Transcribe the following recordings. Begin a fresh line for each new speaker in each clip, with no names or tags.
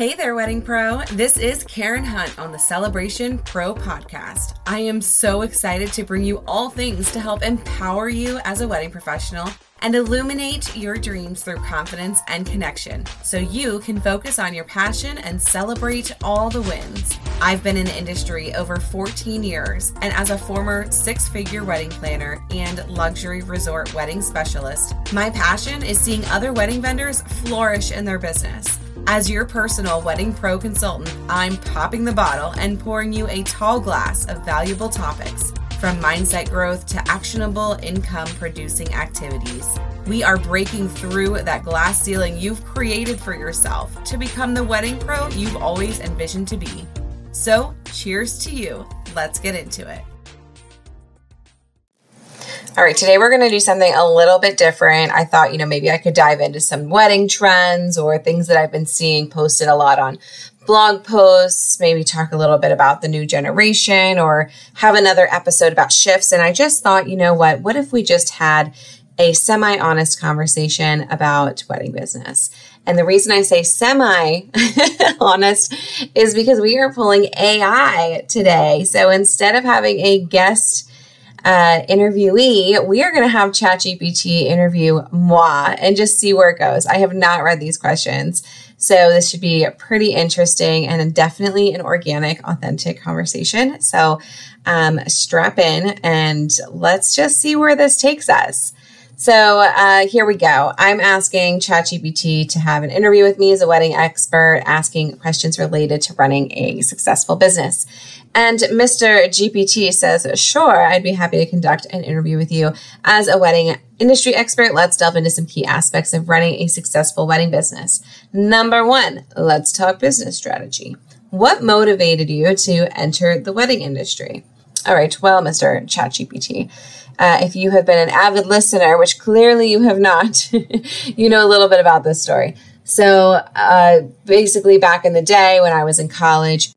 Hey there, Wedding Pro. This is Carin Hunt on the Celebration Pro podcast. I am so excited to bring you all things to help empower you as a wedding professional and illuminate your dreams through confidence and connection so you can focus on your passion and celebrate all the wins. I've been in the industry over 14 years, and as a former six figure wedding planner and luxury resort wedding specialist, my passion is seeing other wedding vendors flourish in their business. As your personal wedding pro consultant, I'm popping the bottle and pouring you a tall glass of valuable topics from mindset growth to actionable income producing activities. We are breaking through that glass ceiling you've created for yourself to become the wedding pro you've always envisioned to be. So, cheers to you. Let's get into it. All right, today we're going to do something a little bit different. I thought, you know, maybe I could dive into some wedding trends or things that I've been seeing posted a lot on blog posts, maybe talk a little bit about the new generation or have another episode about shifts. And I just thought, you know what? What if we just had a semi honest conversation about wedding business? And the reason I say semi honest is because we are pulling AI today. So instead of having a guest, uh, interviewee, we are going to have ChatGPT interview moi and just see where it goes. I have not read these questions. So this should be pretty interesting and definitely an organic, authentic conversation. So um, strap in and let's just see where this takes us. So uh, here we go. I'm asking ChatGPT to have an interview with me as a wedding expert, asking questions related to running a successful business. And Mr. GPT says, Sure, I'd be happy to conduct an interview with you as a wedding industry expert. Let's delve into some key aspects of running a successful wedding business. Number one, let's talk business strategy. What motivated you to enter the wedding industry? All right, well, Mr. ChatGPT, uh, if you have been an avid listener, which clearly you have not, you know a little bit about this story. So, uh, basically, back in the day when I was in college,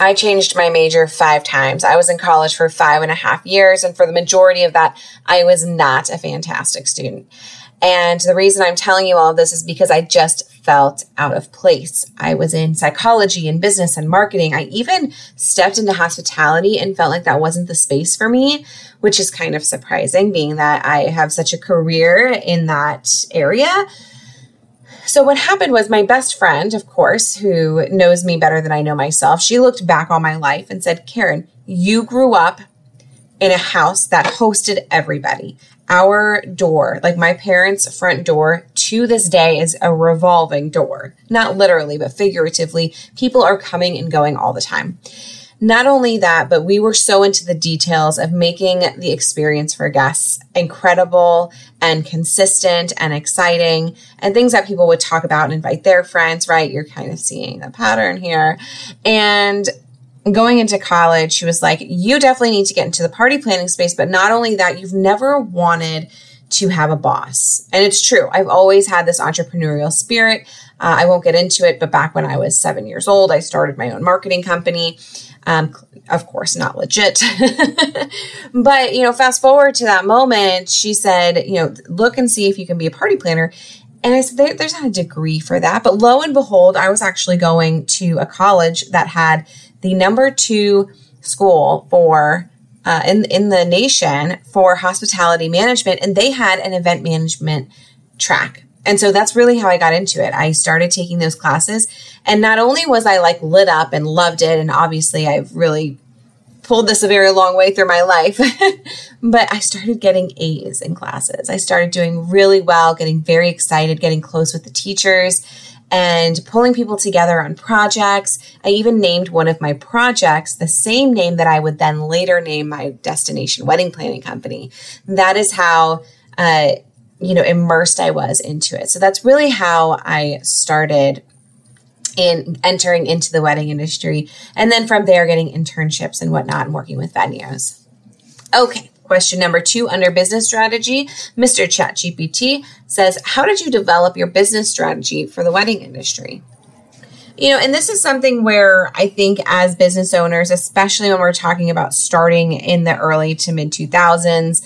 I changed my major five times. I was in college for five and a half years, and for the majority of that, I was not a fantastic student. And the reason I'm telling you all this is because I just felt out of place. I was in psychology and business and marketing. I even stepped into hospitality and felt like that wasn't the space for me, which is kind of surprising being that I have such a career in that area. So, what happened was my best friend, of course, who knows me better than I know myself, she looked back on my life and said, Carin, you grew up in a house that hosted everybody our door, like my parents' front door, to this day is a revolving door. Not literally, but figuratively. People are coming and going all the time. Not only that, but we were so into the details of making the experience for guests incredible and consistent and exciting and things that people would talk about and invite their friends, right? You're kind of seeing a pattern here. And going into college, she was like, You definitely need to get into the party planning space. But not only that, you've never wanted to have a boss. And it's true. I've always had this entrepreneurial spirit. Uh, I won't get into it, but back when I was seven years old, I started my own marketing company. Um, of course, not legit. but, you know, fast forward to that moment, she said, you know, look and see if you can be a party planner. And I said, there, there's not a degree for that. But lo and behold, I was actually going to a college that had the number two school for uh, in in the nation for hospitality management, and they had an event management track. And so that's really how I got into it. I started taking those classes, and not only was I like lit up and loved it, and obviously I've really pulled this a very long way through my life, but I started getting A's in classes. I started doing really well, getting very excited, getting close with the teachers and pulling people together on projects. I even named one of my projects the same name that I would then later name my destination wedding planning company. That is how, uh, you know, immersed I was into it. So that's really how I started in entering into the wedding industry. And then from there, getting internships and whatnot and working with venues. Okay. Question number two under business strategy, Mr. ChatGPT says, How did you develop your business strategy for the wedding industry? You know, and this is something where I think as business owners, especially when we're talking about starting in the early to mid 2000s,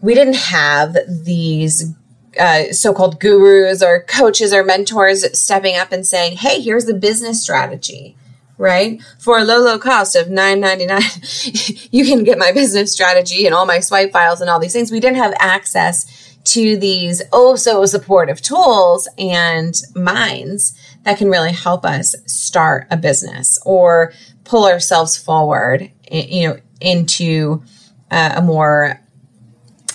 we didn't have these uh, so-called gurus or coaches or mentors stepping up and saying, "Hey, here's the business strategy." Right? For a low, low cost of $9.99, you can get my business strategy and all my swipe files and all these things. We didn't have access to these oh so supportive tools and minds that can really help us start a business or pull ourselves forward, you know, into uh, a more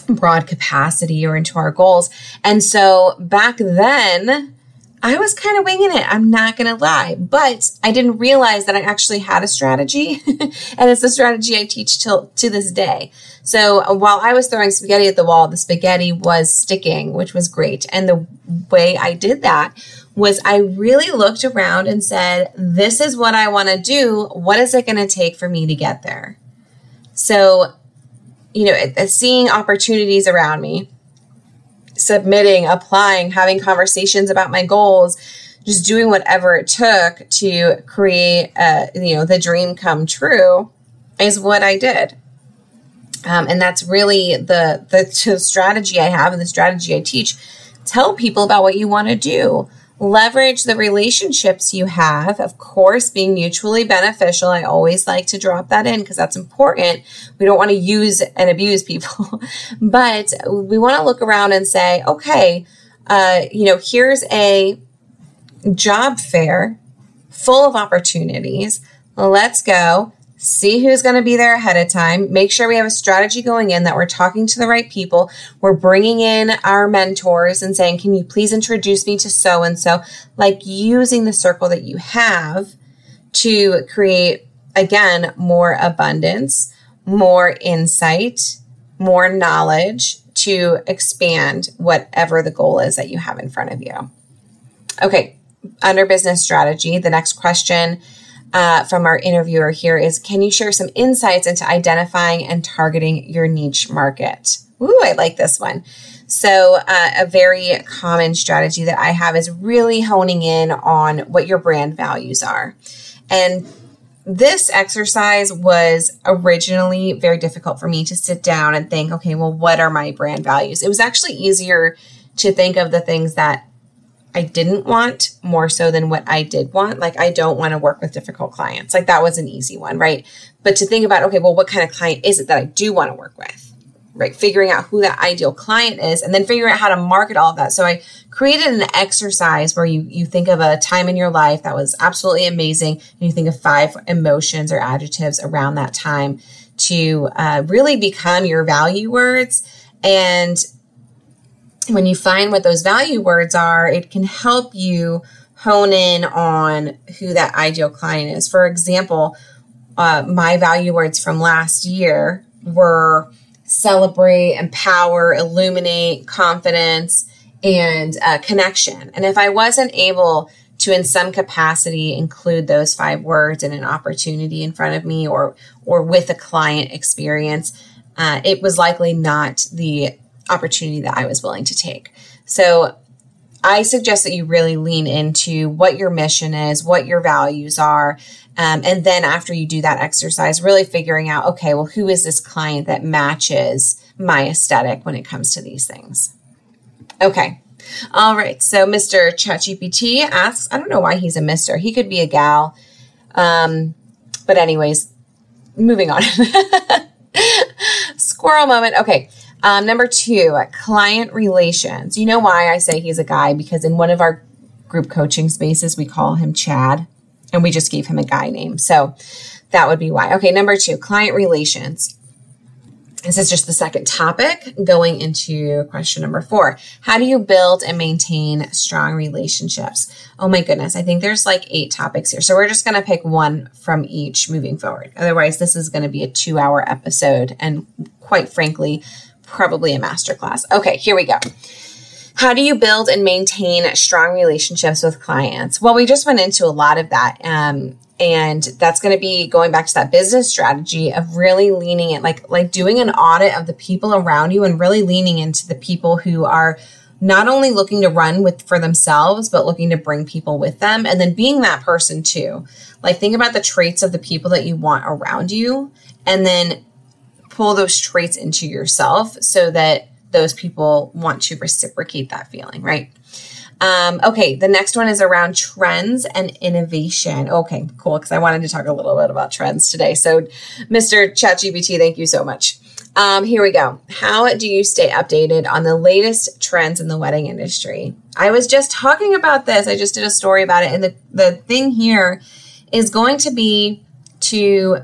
broad capacity or into our goals. And so back then, I was kind of winging it. I'm not going to lie, but I didn't realize that I actually had a strategy, and it's the strategy I teach till to this day. So uh, while I was throwing spaghetti at the wall, the spaghetti was sticking, which was great. And the way I did that was I really looked around and said, "This is what I want to do. What is it going to take for me to get there?" So, you know, seeing opportunities around me submitting, applying, having conversations about my goals, just doing whatever it took to create, uh, you know, the dream come true is what I did. Um, and that's really the, the strategy I have and the strategy I teach. Tell people about what you want to do leverage the relationships you have, of course, being mutually beneficial. I always like to drop that in because that's important. We don't want to use and abuse people, but we want to look around and say, okay, uh, you know, here's a job fair full of opportunities. Let's go see who's going to be there ahead of time, make sure we have a strategy going in that we're talking to the right people. We're bringing in our mentors and saying, Can you please introduce me to so and so? Like using the circle that you have to create, again, more abundance, more insight, more knowledge to expand whatever the goal is that you have in front of you. Okay, under business strategy, the next question uh, from our interviewer here is Can you share some insights into identifying and targeting your niche market? Ooh, I like this one. So, uh, a very common strategy that I have is really honing in on what your brand values are. And this exercise was originally very difficult for me to sit down and think, okay, well, what are my brand values? It was actually easier to think of the things that I didn't want more so than what I did want. Like, I don't want to work with difficult clients. Like, that was an easy one, right? But to think about, okay, well, what kind of client is it that I do want to work with? Right? Figuring out who that ideal client is and then figuring out how to market all of that. So I created an exercise where you, you think of a time in your life that was absolutely amazing and you think of five emotions or adjectives around that time to uh, really become your value words and when you find what those value words are, it can help you hone in on who that ideal client is. For example, uh, my value words from last year were celebrate, empower, illuminate, confidence, and uh, connection. And if I wasn't able to, in some capacity, include those five words in an opportunity in front of me or or with a client experience, uh, it was likely not the opportunity that I was willing to take. So I suggest that you really lean into what your mission is, what your values are. Um, and then after you do that exercise, really figuring out, okay, well, who is this client that matches my aesthetic when it comes to these things? Okay. All right. So Mr. ChatGPT asks, I don't know why he's a Mr. He could be a gal. Um, but anyways, moving on. Squirrel moment. Okay. Um, number two, client relations. You know why I say he's a guy? Because in one of our group coaching spaces, we call him Chad, and we just gave him a guy name. So that would be why. Okay, number two, client relations. This is just the second topic going into question number four. How do you build and maintain strong relationships? Oh my goodness, I think there's like eight topics here. So we're just going to pick one from each moving forward. Otherwise, this is going to be a two hour episode. And quite frankly, probably a masterclass. Okay, here we go. How do you build and maintain strong relationships with clients? Well, we just went into a lot of that. Um, and that's going to be going back to that business strategy of really leaning it like like doing an audit of the people around you and really leaning into the people who are not only looking to run with for themselves but looking to bring people with them and then being that person too like think about the traits of the people that you want around you and then pull those traits into yourself so that those people want to reciprocate that feeling, right? Um, okay, the next one is around trends and innovation. Okay, cool, because I wanted to talk a little bit about trends today. So, Mr. ChatGPT, thank you so much. Um, here we go. How do you stay updated on the latest trends in the wedding industry? I was just talking about this. I just did a story about it. And the, the thing here is going to be to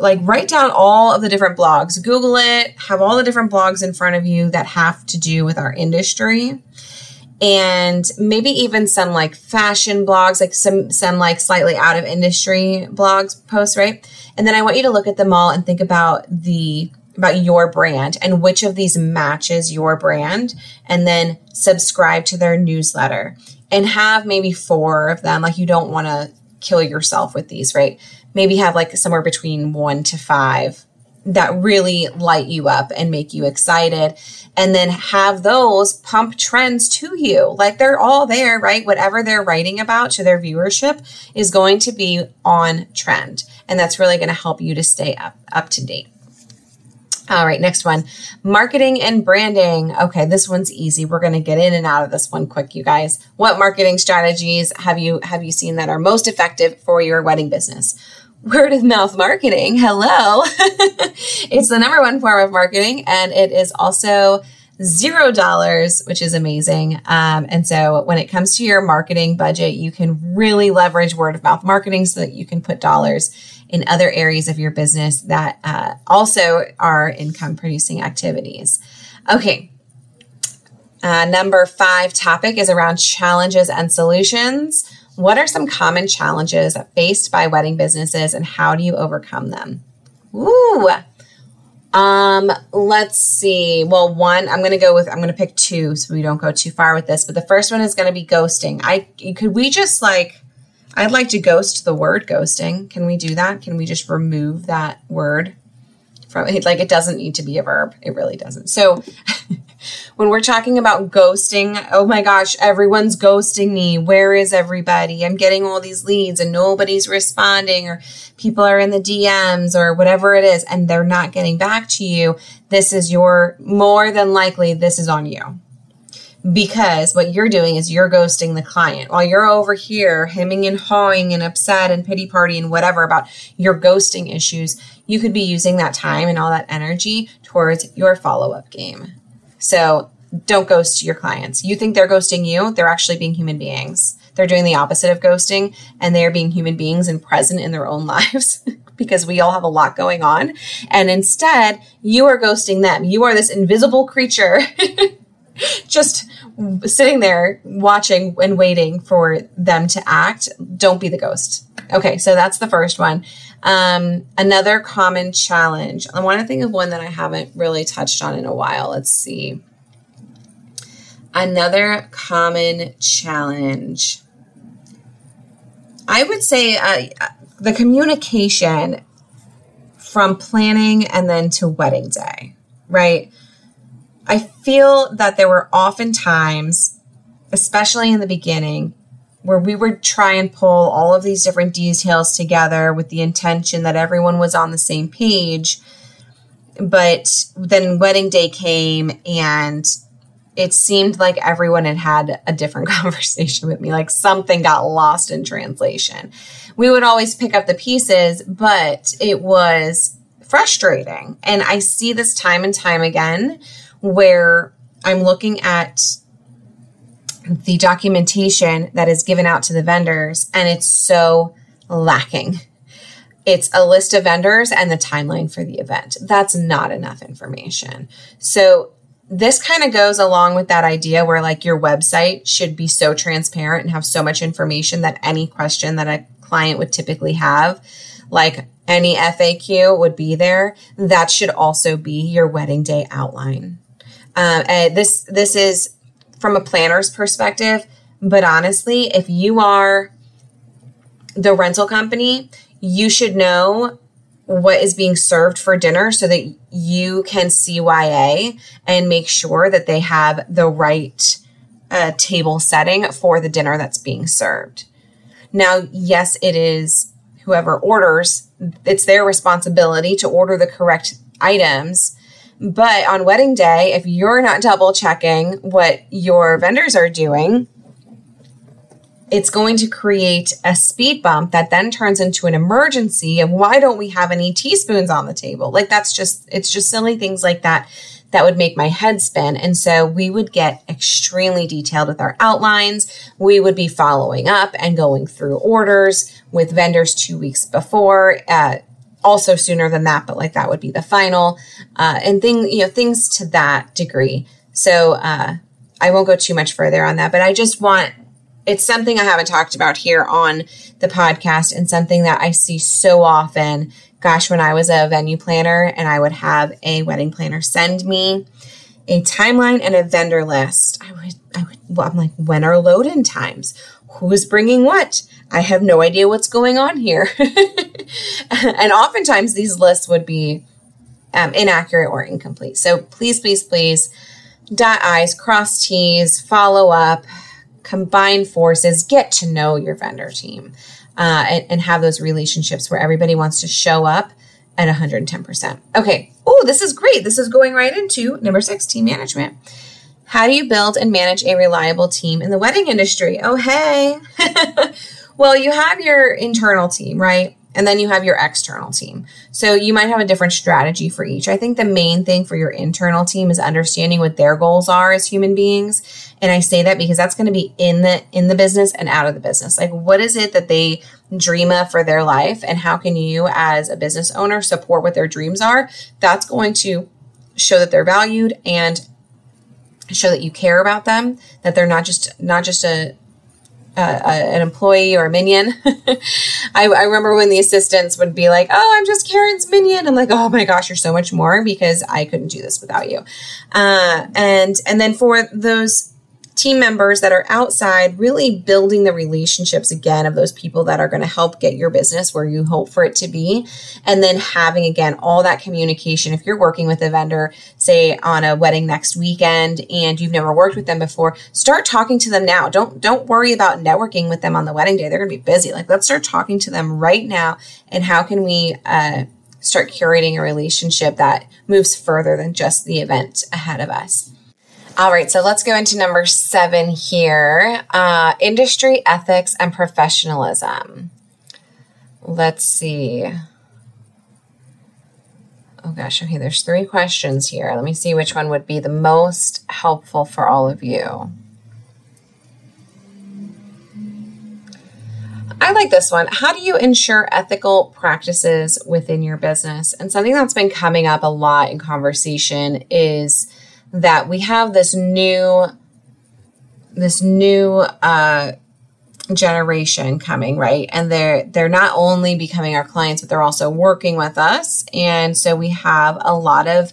like write down all of the different blogs, Google it, have all the different blogs in front of you that have to do with our industry. And maybe even some like fashion blogs, like some some like slightly out of industry blogs posts, right? And then I want you to look at them all and think about the about your brand and which of these matches your brand and then subscribe to their newsletter and have maybe four of them like you don't want to kill yourself with these right maybe have like somewhere between one to five that really light you up and make you excited. And then have those pump trends to you. Like they're all there, right? Whatever they're writing about to their viewership is going to be on trend. And that's really going to help you to stay up, up to date. All right, next one. Marketing and branding. Okay, this one's easy. We're going to get in and out of this one quick, you guys. What marketing strategies have you have you seen that are most effective for your wedding business? Word of mouth marketing. Hello. it's the number one form of marketing, and it is also zero dollars, which is amazing. Um, and so when it comes to your marketing budget, you can really leverage word of mouth marketing so that you can put dollars in other areas of your business that uh, also are income producing activities. Okay. Uh, number five topic is around challenges and solutions. What are some common challenges faced by wedding businesses and how do you overcome them? Ooh. Um, let's see. Well, one, I'm going to go with, I'm going to pick two so we don't go too far with this, but the first one is going to be ghosting. I, could we just like, I'd like to ghost the word ghosting. Can we do that? Can we just remove that word from it? Like, it doesn't need to be a verb. It really doesn't. So, when we're talking about ghosting, oh my gosh, everyone's ghosting me. Where is everybody? I'm getting all these leads and nobody's responding, or people are in the DMs or whatever it is, and they're not getting back to you. This is your, more than likely, this is on you. Because what you're doing is you're ghosting the client while you're over here hemming and hawing and upset and pity party and whatever about your ghosting issues. You could be using that time and all that energy towards your follow up game. So don't ghost your clients. You think they're ghosting you, they're actually being human beings. They're doing the opposite of ghosting and they are being human beings and present in their own lives because we all have a lot going on. And instead, you are ghosting them. You are this invisible creature just sitting there watching and waiting for them to act. Don't be the ghost. Okay, so that's the first one. Um, another common challenge. I want to think of one that I haven't really touched on in a while. Let's see. Another common challenge. I would say uh, the communication from planning and then to wedding day, right? I feel that there were often times, especially in the beginning, where we would try and pull all of these different details together with the intention that everyone was on the same page. But then wedding day came and it seemed like everyone had had a different conversation with me, like something got lost in translation. We would always pick up the pieces, but it was frustrating. And I see this time and time again where I'm looking at the documentation that is given out to the vendors, and it's so lacking. It's a list of vendors and the timeline for the event. That's not enough information. So, this kind of goes along with that idea where, like, your website should be so transparent and have so much information that any question that a client would typically have, like any FAQ, would be there. That should also be your wedding day outline. Uh, this this is from a planner's perspective. But honestly, if you are the rental company, you should know what is being served for dinner so that you can CYA and make sure that they have the right uh, table setting for the dinner that's being served. Now, yes, it is whoever orders, it's their responsibility to order the correct items But on wedding day, if you're not double checking what your vendors are doing, it's going to create a speed bump that then turns into an emergency. And why don't we have any teaspoons on the table? Like that's just, it's just silly things like that that would make my head spin. And so we would get extremely detailed with our outlines. We would be following up and going through orders with vendors two weeks before. Uh, also sooner than that, but like that would be the final, uh, and thing, you know, things to that degree. So, uh, I won't go too much further on that, but I just want, it's something I haven't talked about here on the podcast and something that I see so often. Gosh, when I was a venue planner and I would have a wedding planner send me a timeline and a vendor list, I would, I would, well, I'm like, when are load in times? Who's bringing what? I have no idea what's going on here. and oftentimes these lists would be um, inaccurate or incomplete. So please, please, please dot I's, cross T's, follow up, combine forces, get to know your vendor team, uh, and, and have those relationships where everybody wants to show up at 110%. Okay. Oh, this is great. This is going right into number six, team management. How do you build and manage a reliable team in the wedding industry? Oh, hey. well, you have your internal team, right? And then you have your external team. So you might have a different strategy for each. I think the main thing for your internal team is understanding what their goals are as human beings. And I say that because that's going to be in the in the business and out of the business. Like what is it that they dream of for their life and how can you as a business owner support what their dreams are? That's going to show that they're valued and show that you care about them, that they're not just not just a, a, a an employee or a minion. I, I, remember when the assistants would be like, "Oh, I'm just Carin's minion." I'm like, "Oh my gosh, you're so much more because I couldn't do this without you." Uh, and and then for those team members that are outside really building the relationships again of those people that are going to help get your business where you hope for it to be. And then having again all that communication. If you're working with a vendor say on a wedding next weekend and you've never worked with them before start talking to them now. Don't don't worry about networking with them on the wedding day. They're going to be busy. Like let's start talking to them right now. And how can we uh, start curating a relationship that moves further than just the event ahead of us all right, so let's go into number seven here uh, industry ethics and professionalism. Let's see. Oh gosh, okay, there's three questions here. Let me see which one would be the most helpful for all of you. I like this one. How do you ensure ethical practices within your business? And something that's been coming up a lot in conversation is that we have this new this new uh, generation coming right? And they're they're not only becoming our clients but they're also working with us. And so we have a lot of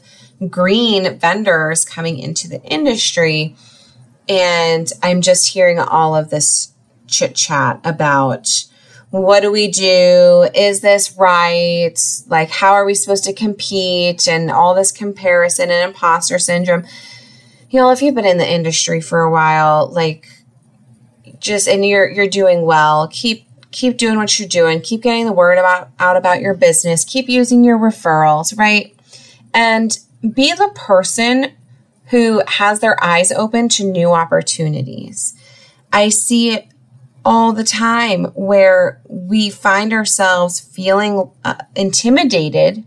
green vendors coming into the industry. And i'm just hearing all of this chit chat about what do we do? Is this right? Like, how are we supposed to compete? And all this comparison and imposter syndrome. You know, if you've been in the industry for a while, like, just and you're you're doing well, keep keep doing what you're doing. Keep getting the word about out about your business. Keep using your referrals, right? And be the person who has their eyes open to new opportunities. I see it all the time where we find ourselves feeling uh, intimidated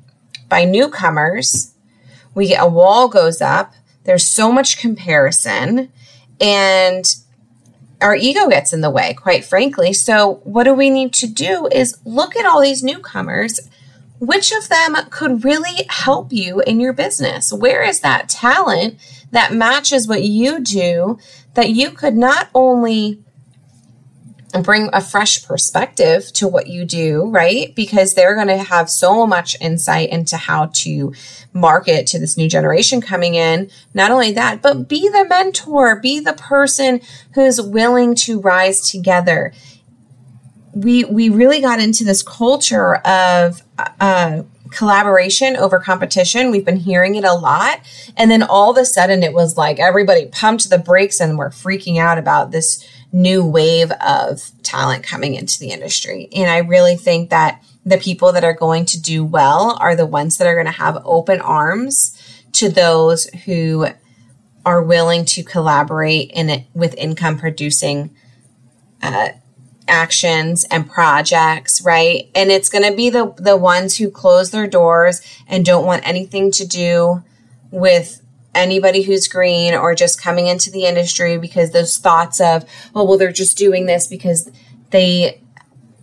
by newcomers. We get a wall goes up. There's so much comparison and our ego gets in the way, quite frankly. So, what do we need to do is look at all these newcomers. Which of them could really help you in your business? Where is that talent that matches what you do that you could not only and bring a fresh perspective to what you do, right? Because they're going to have so much insight into how to market to this new generation coming in. Not only that, but be the mentor, be the person who's willing to rise together. We we really got into this culture of uh, collaboration over competition. We've been hearing it a lot, and then all of a sudden, it was like everybody pumped the brakes and we're freaking out about this new wave of talent coming into the industry. And I really think that the people that are going to do well are the ones that are going to have open arms to those who are willing to collaborate in it with income producing uh, actions and projects, right? And it's going to be the the ones who close their doors and don't want anything to do with anybody who's green or just coming into the industry because those thoughts of, oh, well, they're just doing this because they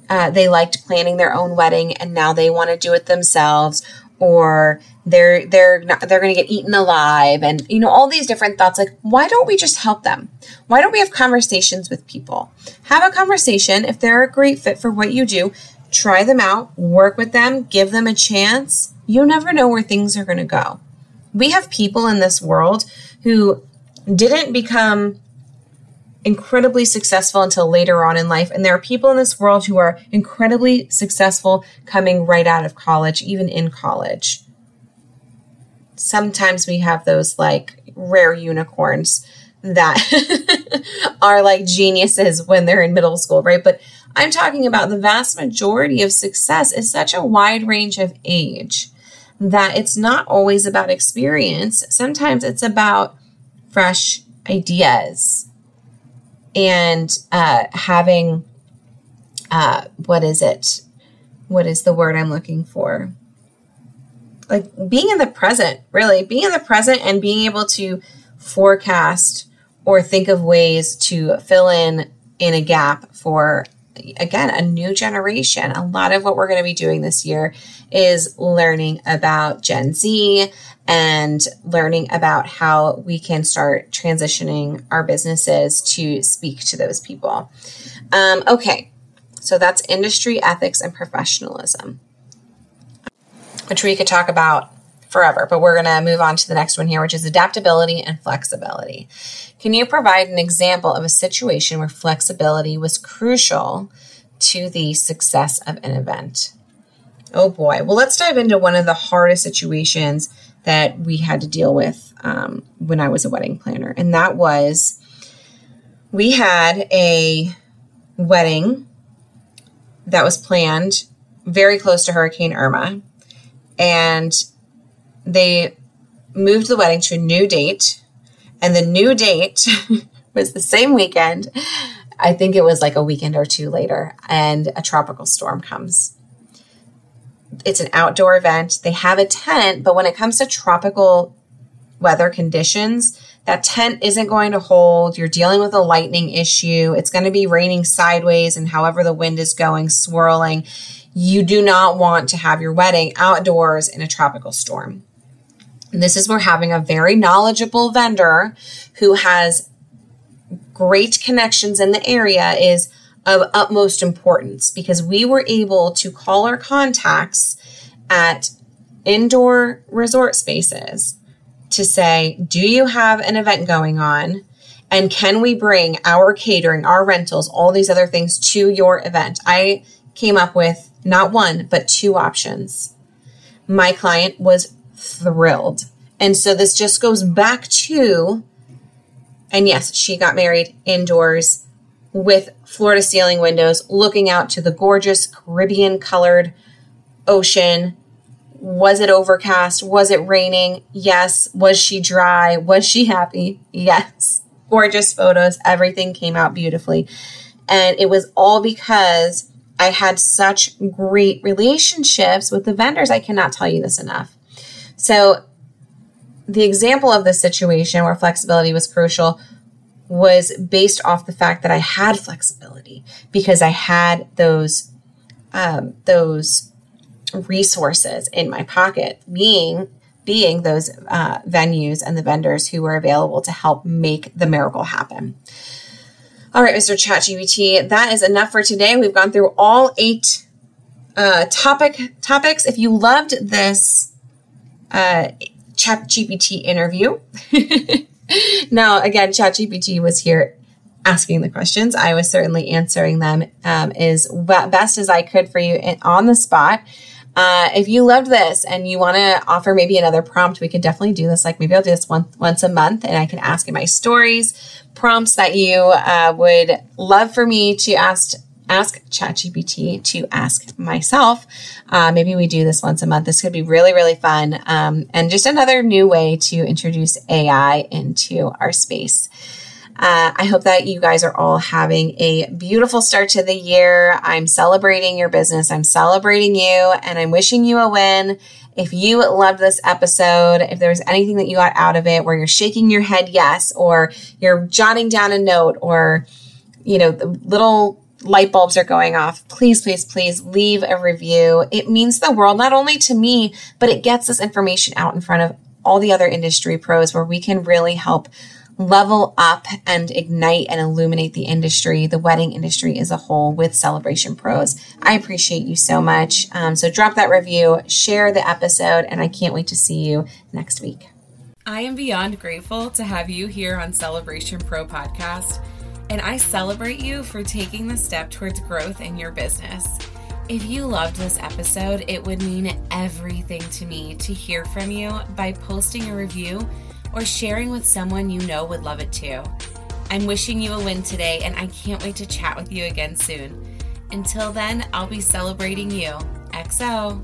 uh, they liked planning their own wedding and now they want to do it themselves or they're they're not, they're going to get eaten alive and you know all these different thoughts like why don't we just help them? Why don't we have conversations with people? Have a conversation. If they're a great fit for what you do try them out work with them give them a chance. You never know where things are going to go we have people in this world who didn't become incredibly successful until later on in life. And there are people in this world who are incredibly successful coming right out of college, even in college. Sometimes we have those like rare unicorns that are like geniuses when they're in middle school, right? But I'm talking about the vast majority of success is such a wide range of age that it's not always about experience. Sometimes it's about fresh ideas and uh, having uh, what is it? What is the word I'm looking for? Like being in the present, really, being in the present and being able to forecast or think of ways to fill in in a gap for again a new generation. A lot of what we're going to be doing this year is learning about Gen Z and learning about how we can start transitioning our businesses to speak to those people. Um, okay, so that's industry ethics and professionalism, which we could talk about forever, but we're going to move on to the next one here, which is adaptability and flexibility. Can you provide an example of a situation where flexibility was crucial to the success of an event? Oh boy. Well, let's dive into one of the hardest situations that we had to deal with um, when I was a wedding planner. And that was we had a wedding that was planned very close to Hurricane Irma. And they moved the wedding to a new date. And the new date was the same weekend. I think it was like a weekend or two later. And a tropical storm comes it's an outdoor event. They have a tent, but when it comes to tropical weather conditions, that tent isn't going to hold. You're dealing with a lightning issue. It's going to be raining sideways and however the wind is going, swirling. You do not want to have your wedding outdoors in a tropical storm. This is where having a very knowledgeable vendor who has great connections in the area is of utmost importance because we were able to call our contacts at indoor resort spaces to say, Do you have an event going on? And can we bring our catering, our rentals, all these other things to your event? I came up with not one, but two options. My client was thrilled. And so this just goes back to, and yes, she got married indoors with floor to ceiling windows looking out to the gorgeous Caribbean colored ocean. Was it overcast? Was it raining? Yes. Was she dry? Was she happy? Yes. Gorgeous photos. Everything came out beautifully. And it was all because I had such great relationships with the vendors. I cannot tell you this enough. So, the example of this situation where flexibility was crucial was based off the fact that I had flexibility because I had those um, those resources in my pocket, being being those uh, venues and the vendors who were available to help make the miracle happen. All right, Mr. ChatGPT, that is enough for today. We've gone through all eight uh, topic topics. If you loved this uh, ChatGPT interview. now, again, ChatGPT was here asking the questions. I was certainly answering them um, as best as I could for you on the spot. Uh, if you loved this and you want to offer maybe another prompt, we could definitely do this. Like maybe I'll do this once once a month, and I can ask in my stories prompts that you uh, would love for me to ask ask ChatGPT to ask myself. Uh, maybe we do this once a month. This could be really, really fun. Um, and just another new way to introduce AI into our space. Uh, I hope that you guys are all having a beautiful start to the year. I'm celebrating your business. I'm celebrating you and I'm wishing you a win. If you loved this episode, if there was anything that you got out of it where you're shaking your head yes, or you're jotting down a note, or, you know, the little light bulbs are going off, please, please, please leave a review. It means the world, not only to me, but it gets this information out in front of all the other industry pros where we can really help level up and ignite and illuminate the industry, the wedding industry as a whole with Celebration Pros. I appreciate you so much. Um, so drop that review, share the episode, and I can't wait to see you next week.
I am beyond grateful to have you here on Celebration Pro Podcast, and I celebrate you for taking the step towards growth in your business. If you loved this episode, it would mean everything to me to hear from you by posting a review or sharing with someone you know would love it too. I'm wishing you a win today, and I can't wait to chat with you again soon. Until then, I'll be celebrating you. XO.